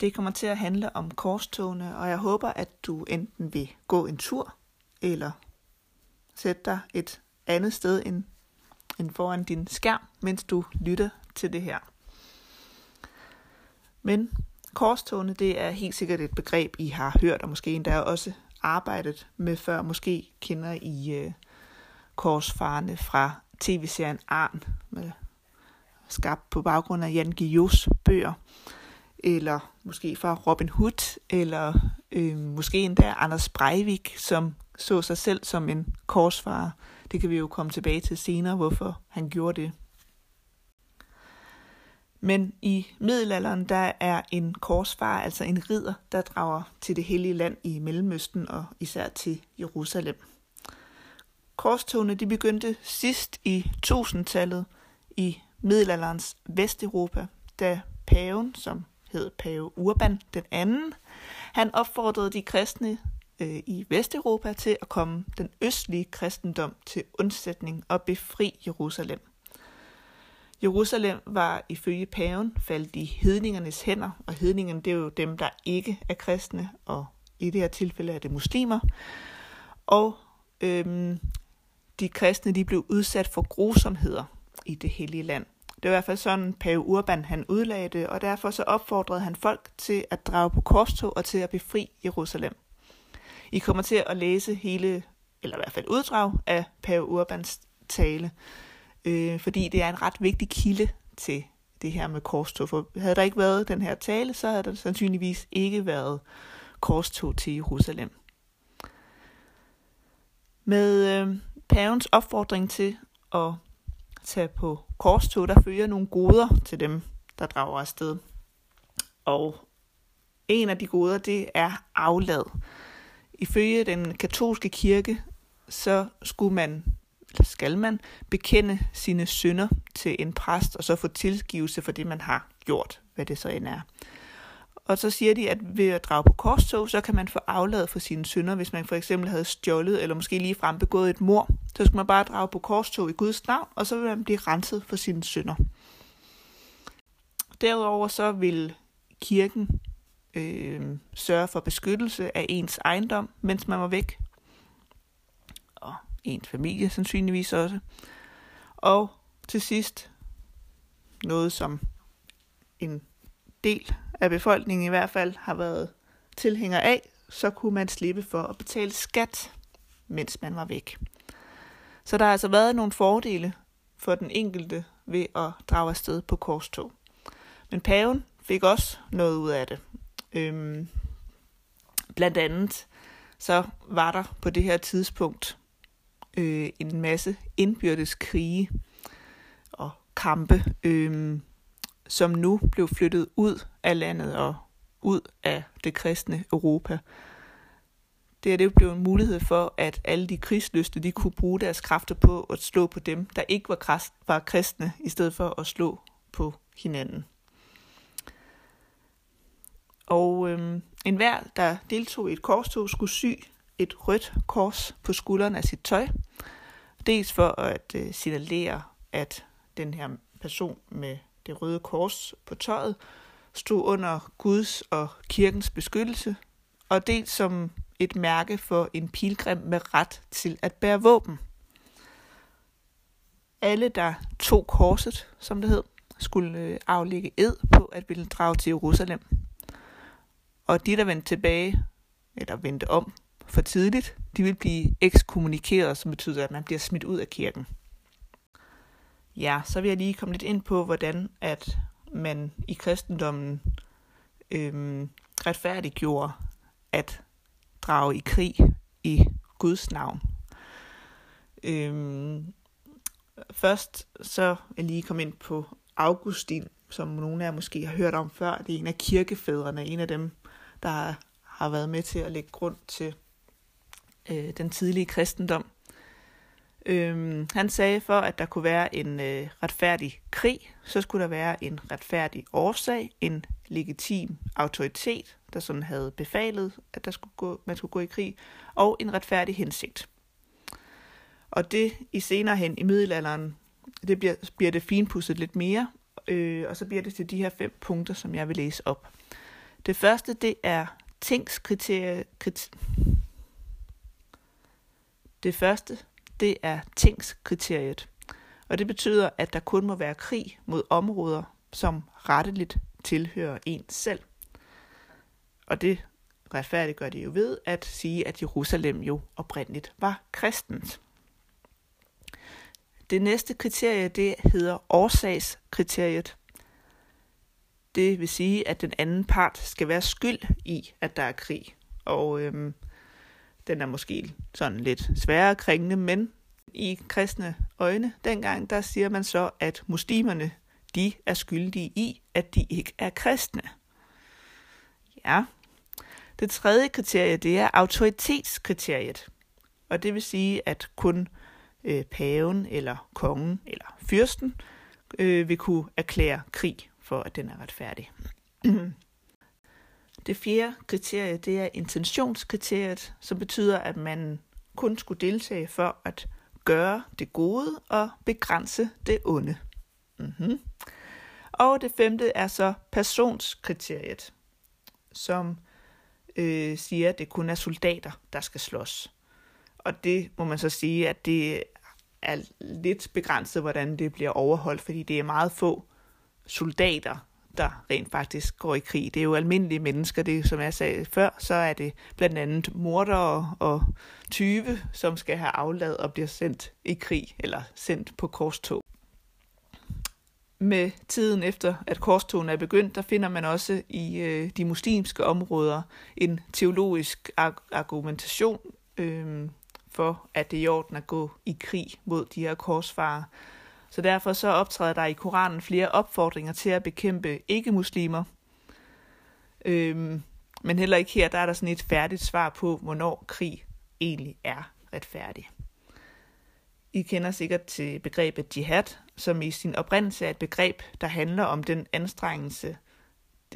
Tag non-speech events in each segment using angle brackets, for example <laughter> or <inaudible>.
Det kommer til at handle om korstogene, og jeg håber, at du enten vil gå en tur, eller sætte dig et andet sted end, end foran din skærm, mens du lytter til det her. Men korstogene, det er helt sikkert et begreb, I har hørt, og måske endda også arbejdet med før. Måske kender I øh, korsfarerne fra tv-serien Arn, med, skabt på baggrund af Jan Guillau's bøger, eller måske fra Robin Hood, eller øh, måske endda Anders Breivik, som så sig selv som en korsfarer. Det kan vi jo komme tilbage til senere, hvorfor han gjorde det. Men i middelalderen, der er en korsfar, altså en ridder, der drager til det hellige land i Mellemøsten og især til Jerusalem. Korstogene de begyndte sidst i 1000-tallet i middelalderens Vesteuropa, da paven, som hed pave Urban den anden, han opfordrede de kristne øh, i Vesteuropa til at komme den østlige kristendom til undsætning og befri Jerusalem. Jerusalem var ifølge paven faldt i hedningernes hænder, og hedningerne det er jo dem, der ikke er kristne, og i det her tilfælde er det muslimer. Og øhm, de kristne de blev udsat for grusomheder i det hellige land. Det var i hvert fald sådan, Pave Urban han udlagde det, og derfor så opfordrede han folk til at drage på korstog og til at befri Jerusalem. I kommer til at læse hele, eller i hvert fald uddrag af Pave Urbans tale, øh, fordi det er en ret vigtig kilde til det her med korstog. For havde der ikke været den her tale, så havde der sandsynligvis ikke været korstog til Jerusalem. Med øh, pavens opfordring til at tage på korstog, der følger nogle goder til dem, der drager afsted. Og en af de goder, det er aflad. Ifølge den katolske kirke, så skulle man, eller skal man, bekende sine synder til en præst, og så få tilgivelse for det, man har gjort, hvad det så end er. Og så siger de, at ved at drage på korstog, så kan man få afladet for sine synder, hvis man for eksempel havde stjålet, eller måske lige frem begået et mor. Så skal man bare drage på korstog i Guds navn, og så vil man blive renset for sine synder. Derudover så vil kirken øh, sørge for beskyttelse af ens ejendom, mens man var væk. Og ens familie sandsynligvis også. Og til sidst noget, som en del af befolkningen i hvert fald har været tilhænger af, så kunne man slippe for at betale skat, mens man var væk. Så der har altså været nogle fordele for den enkelte ved at drage afsted på korstog. Men paven fik også noget ud af det. Øhm, blandt andet så var der på det her tidspunkt øh, en masse indbyrdes krige og kampe, øh, som nu blev flyttet ud af landet og ud af det kristne Europa. Det er det blev en mulighed for, at alle de krigsløste de kunne bruge deres kræfter på at slå på dem, der ikke var, var kristne, i stedet for at slå på hinanden. Og øhm, enhver, der deltog i et korstog, skulle sy et rødt kors på skulderen af sit tøj. Dels for at øh, signalere, at den her person med det røde kors på tøjet stod under Guds og kirkens beskyttelse, og dels som et mærke for en pilgrim med ret til at bære våben. Alle, der tog korset, som det hed, skulle øh, aflægge ed på at ville drage til Jerusalem. Og de, der vendte tilbage, eller vendte om for tidligt, de ville blive ekskommunikeret, som betyder, at man bliver smidt ud af kirken. Ja, så vil jeg lige komme lidt ind på, hvordan at man i kristendommen øhm, retfærdiggjorde at drage i krig i Guds navn. Øhm, først så vil jeg lige komme ind på Augustin, som nogle af jer måske har hørt om før. Det er en af kirkefædrene, en af dem, der har været med til at lægge grund til øh, den tidlige kristendom. Øhm, han sagde, for at der kunne være en øh, retfærdig krig, så skulle der være en retfærdig årsag, en legitim autoritet, der sådan havde befalet, at der skulle gå, man skulle gå i krig, og en retfærdig hensigt. Og det i senere hen i middelalderen, det bliver, bliver det finpudset lidt mere, øh, og så bliver det til de her fem punkter, som jeg vil læse op. Det første, det er tingskriteriet. Det første, det er tingskriteriet. Og det betyder, at der kun må være krig mod områder, som retteligt tilhører en selv. Og det retfærdiggør det jo ved at sige, at Jerusalem jo oprindeligt var kristent. Det næste kriterie, det hedder årsagskriteriet. Det vil sige, at den anden part skal være skyld i, at der er krig. Og øhm, den er måske sådan lidt sværere kringende, men i kristne øjne dengang, der siger man så, at muslimerne, de er skyldige i, at de ikke er kristne. Ja. Det tredje kriterie, det er autoritetskriteriet. Og det vil sige, at kun øh, paven eller kongen eller fyrsten øh, vil kunne erklære krig for, at den er retfærdig. <clears throat> Det fjerde kriterie, det er intentionskriteriet, som betyder, at man kun skulle deltage for at gøre det gode og begrænse det onde. Mm-hmm. Og det femte er så personskriteriet, som øh, siger, at det kun er soldater, der skal slås. Og det må man så sige, at det er lidt begrænset, hvordan det bliver overholdt, fordi det er meget få soldater, der rent faktisk går i krig. Det er jo almindelige mennesker, det som jeg sagde før, så er det blandt andet mordere og tyve, som skal have aflad og bliver sendt i krig eller sendt på korstog. Med tiden efter, at korstogen er begyndt, der finder man også i øh, de muslimske områder en teologisk argumentation øh, for, at det er i orden at gå i krig mod de her korsfarer. Så derfor så optræder der i Koranen flere opfordringer til at bekæmpe ikke-muslimer. Øhm, men heller ikke her, der er der sådan et færdigt svar på, hvornår krig egentlig er retfærdig. I kender sikkert til begrebet jihad, som i sin oprindelse er et begreb, der handler om den anstrengelse,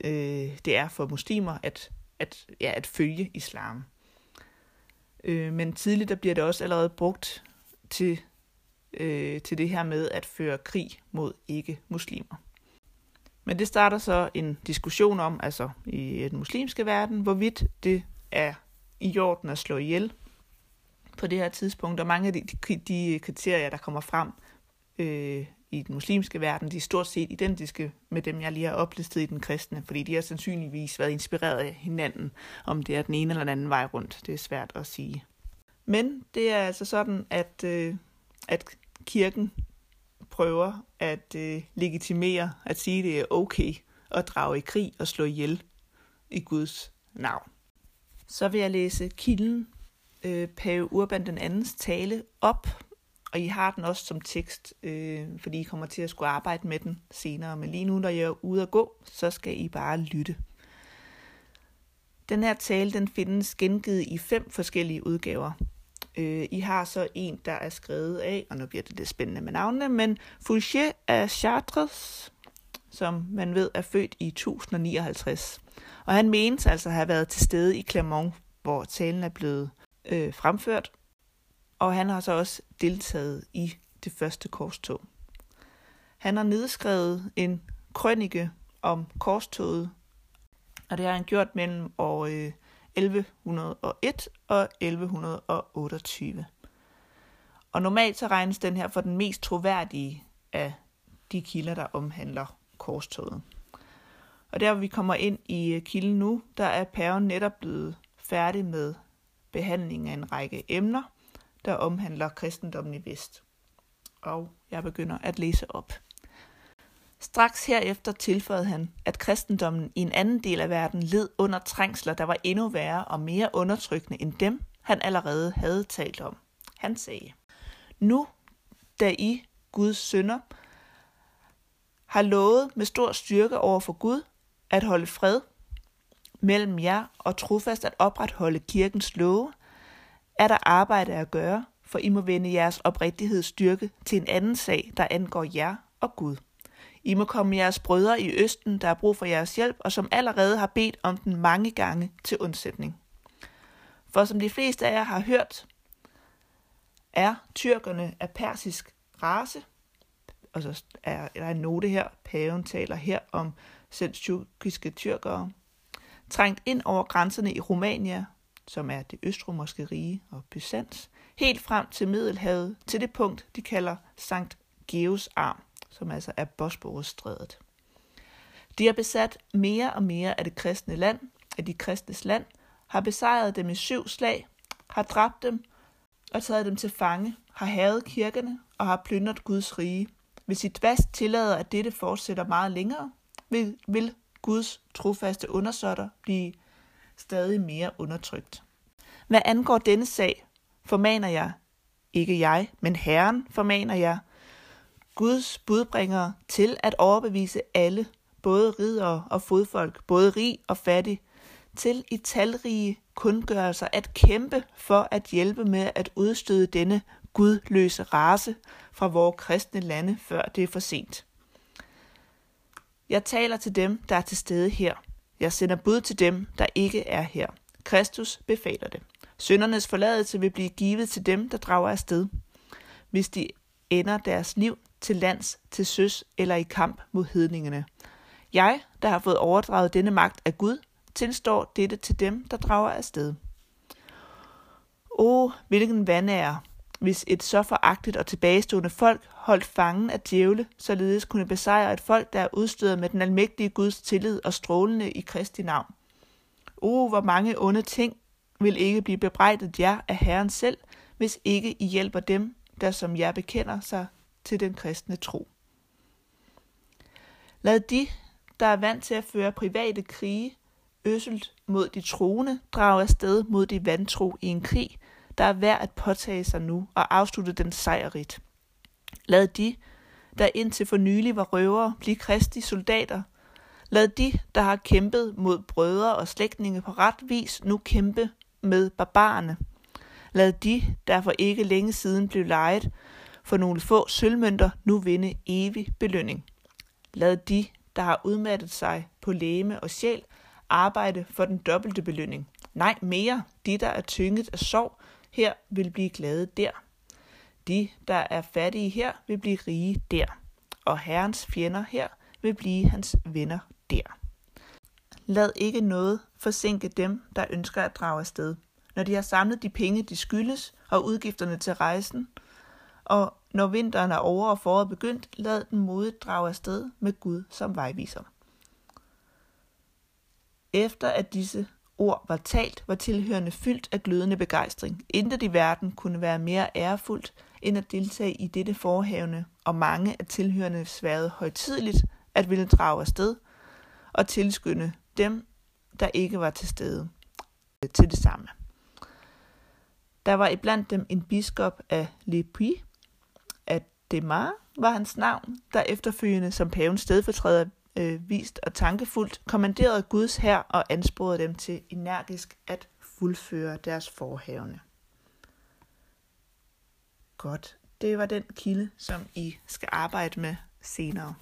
øh, det er for muslimer at, at, ja, at følge islam. Øh, men tidligt der bliver det også allerede brugt til, øh, til det her med at føre krig mod ikke-muslimer. Men det starter så en diskussion om, altså i den muslimske verden, hvorvidt det er i orden at slå ihjel på det her tidspunkt. Og mange af de, de kriterier, der kommer frem øh, i den muslimske verden, de er stort set identiske med dem, jeg lige har oplistet i den kristne, fordi de har sandsynligvis været inspireret af hinanden, om det er den ene eller den anden vej rundt. Det er svært at sige. Men det er altså sådan, at, øh, at kirken prøver at øh, legitimere, at sige, at det er okay at drage i krig og slå ihjel i Guds navn. Så vil jeg læse kilden øh, Pave Urban den andens tale op og I har den også som tekst, øh, fordi I kommer til at skulle arbejde med den senere. Men lige nu, når jeg er ude at gå, så skal I bare lytte. Den her tale, den findes gengivet i fem forskellige udgaver. Øh, I har så en, der er skrevet af, og nu bliver det lidt spændende med navnene, men Fouché af Chartres, som man ved er født i 1059. Og han menes altså at have været til stede i Clermont, hvor talen er blevet øh, fremført, og han har så også deltaget i det første korstog. Han har nedskrevet en krønike om korstoget, og det har han gjort mellem år øh, 1101 og 1128. Og normalt så regnes den her for den mest troværdige af de kilder, der omhandler korstoget. Og der hvor vi kommer ind i øh, kilden nu, der er paven netop blevet færdig med behandling af en række emner, der omhandler kristendommen i Vest. Og jeg begynder at læse op. Straks herefter tilføjede han, at kristendommen i en anden del af verden led under trængsler, der var endnu værre og mere undertrykkende end dem, han allerede havde talt om. Han sagde, Nu, da I, Guds sønner, har lovet med stor styrke over for Gud at holde fred mellem jer og trofast at opretholde kirkens love, er der arbejde at gøre, for I må vende jeres oprigtighed styrke til en anden sag, der angår jer og Gud. I må komme jeres brødre i Østen, der har brug for jeres hjælp, og som allerede har bedt om den mange gange til undsætning. For som de fleste af jer har hørt, er tyrkerne af persisk race, og så er der en note her, paven taler her om seldsjukiske tyrkere, trængt ind over grænserne i Romania, som er det østromerske rige og Byzans, helt frem til Middelhavet, til det punkt, de kalder Sankt Geos arm, som altså er Bosporusstrædet. De har besat mere og mere af det kristne land, af de kristnes land, har besejret dem i syv slag, har dræbt dem og taget dem til fange, har havet kirkerne og har plyndret Guds rige. Hvis I dvast tillader, at dette fortsætter meget længere, vil, vil Guds trofaste undersåtter blive stadig mere undertrykt. Hvad angår denne sag, formaner jeg, ikke jeg, men Herren formaner jeg, Guds budbringere til at overbevise alle, både ridere og fodfolk, både rig og fattig, til i talrige kundgørelser at kæmpe for at hjælpe med at udstøde denne gudløse race fra vores kristne lande, før det er for sent. Jeg taler til dem, der er til stede her. Jeg sender bud til dem, der ikke er her. Kristus befaler det. Søndernes forladelse vil blive givet til dem, der drager afsted, hvis de ender deres liv til lands, til søs eller i kamp mod hedningene. Jeg, der har fået overdraget denne magt af Gud, tilstår dette til dem, der drager afsted. O, hvilken vandære, hvis et så foragtigt og tilbagestående folk holdt fangen af djævle, således kunne besejre et folk, der er udstyret med den almægtige Guds tillid og strålende i Kristi navn. O, hvor mange onde ting vil ikke blive bebrejdet jer af Herren selv, hvis ikke I hjælper dem, der som jer bekender sig til den kristne tro. Lad de, der er vant til at føre private krige, øselt mod de troende, drage afsted mod de vantro i en krig, der er værd at påtage sig nu og afslutte den sejrigt. Lad de, der indtil for nylig var røvere, blive kristi soldater. Lad de, der har kæmpet mod brødre og slægtninge på ret vis, nu kæmpe med barbarerne. Lad de, der for ikke længe siden blev lejet for nogle få sølvmønter, nu vinde evig belønning. Lad de, der har udmattet sig på læme og sjæl, arbejde for den dobbelte belønning. Nej, mere. De, der er tynget af sorg, her vil blive glade der. De, der er fattige her, vil blive rige der. Og Herrens fjender her vil blive hans venner der. Lad ikke noget forsinke dem, der ønsker at drage afsted. Når de har samlet de penge, de skyldes, og udgifterne til rejsen, og når vinteren er over og foråret begyndt, lad den modigt drage afsted med Gud som vejviser. Efter at disse ord var talt, var tilhørende fyldt af glødende begejstring. Intet i verden kunne være mere ærefuldt, end at deltage i dette forhavne, og mange af tilhørende sværede højtidligt at ville drage afsted og tilskynde dem, der ikke var til stede, til det samme. Der var iblandt dem en biskop af Le Puy, Demar var hans navn, der efterfølgende som pavens stedfortræder øh, vist og tankefuldt kommanderede Guds hær og ansporede dem til energisk at fuldføre deres forhavne. Godt. Det var den kilde, som I skal arbejde med senere.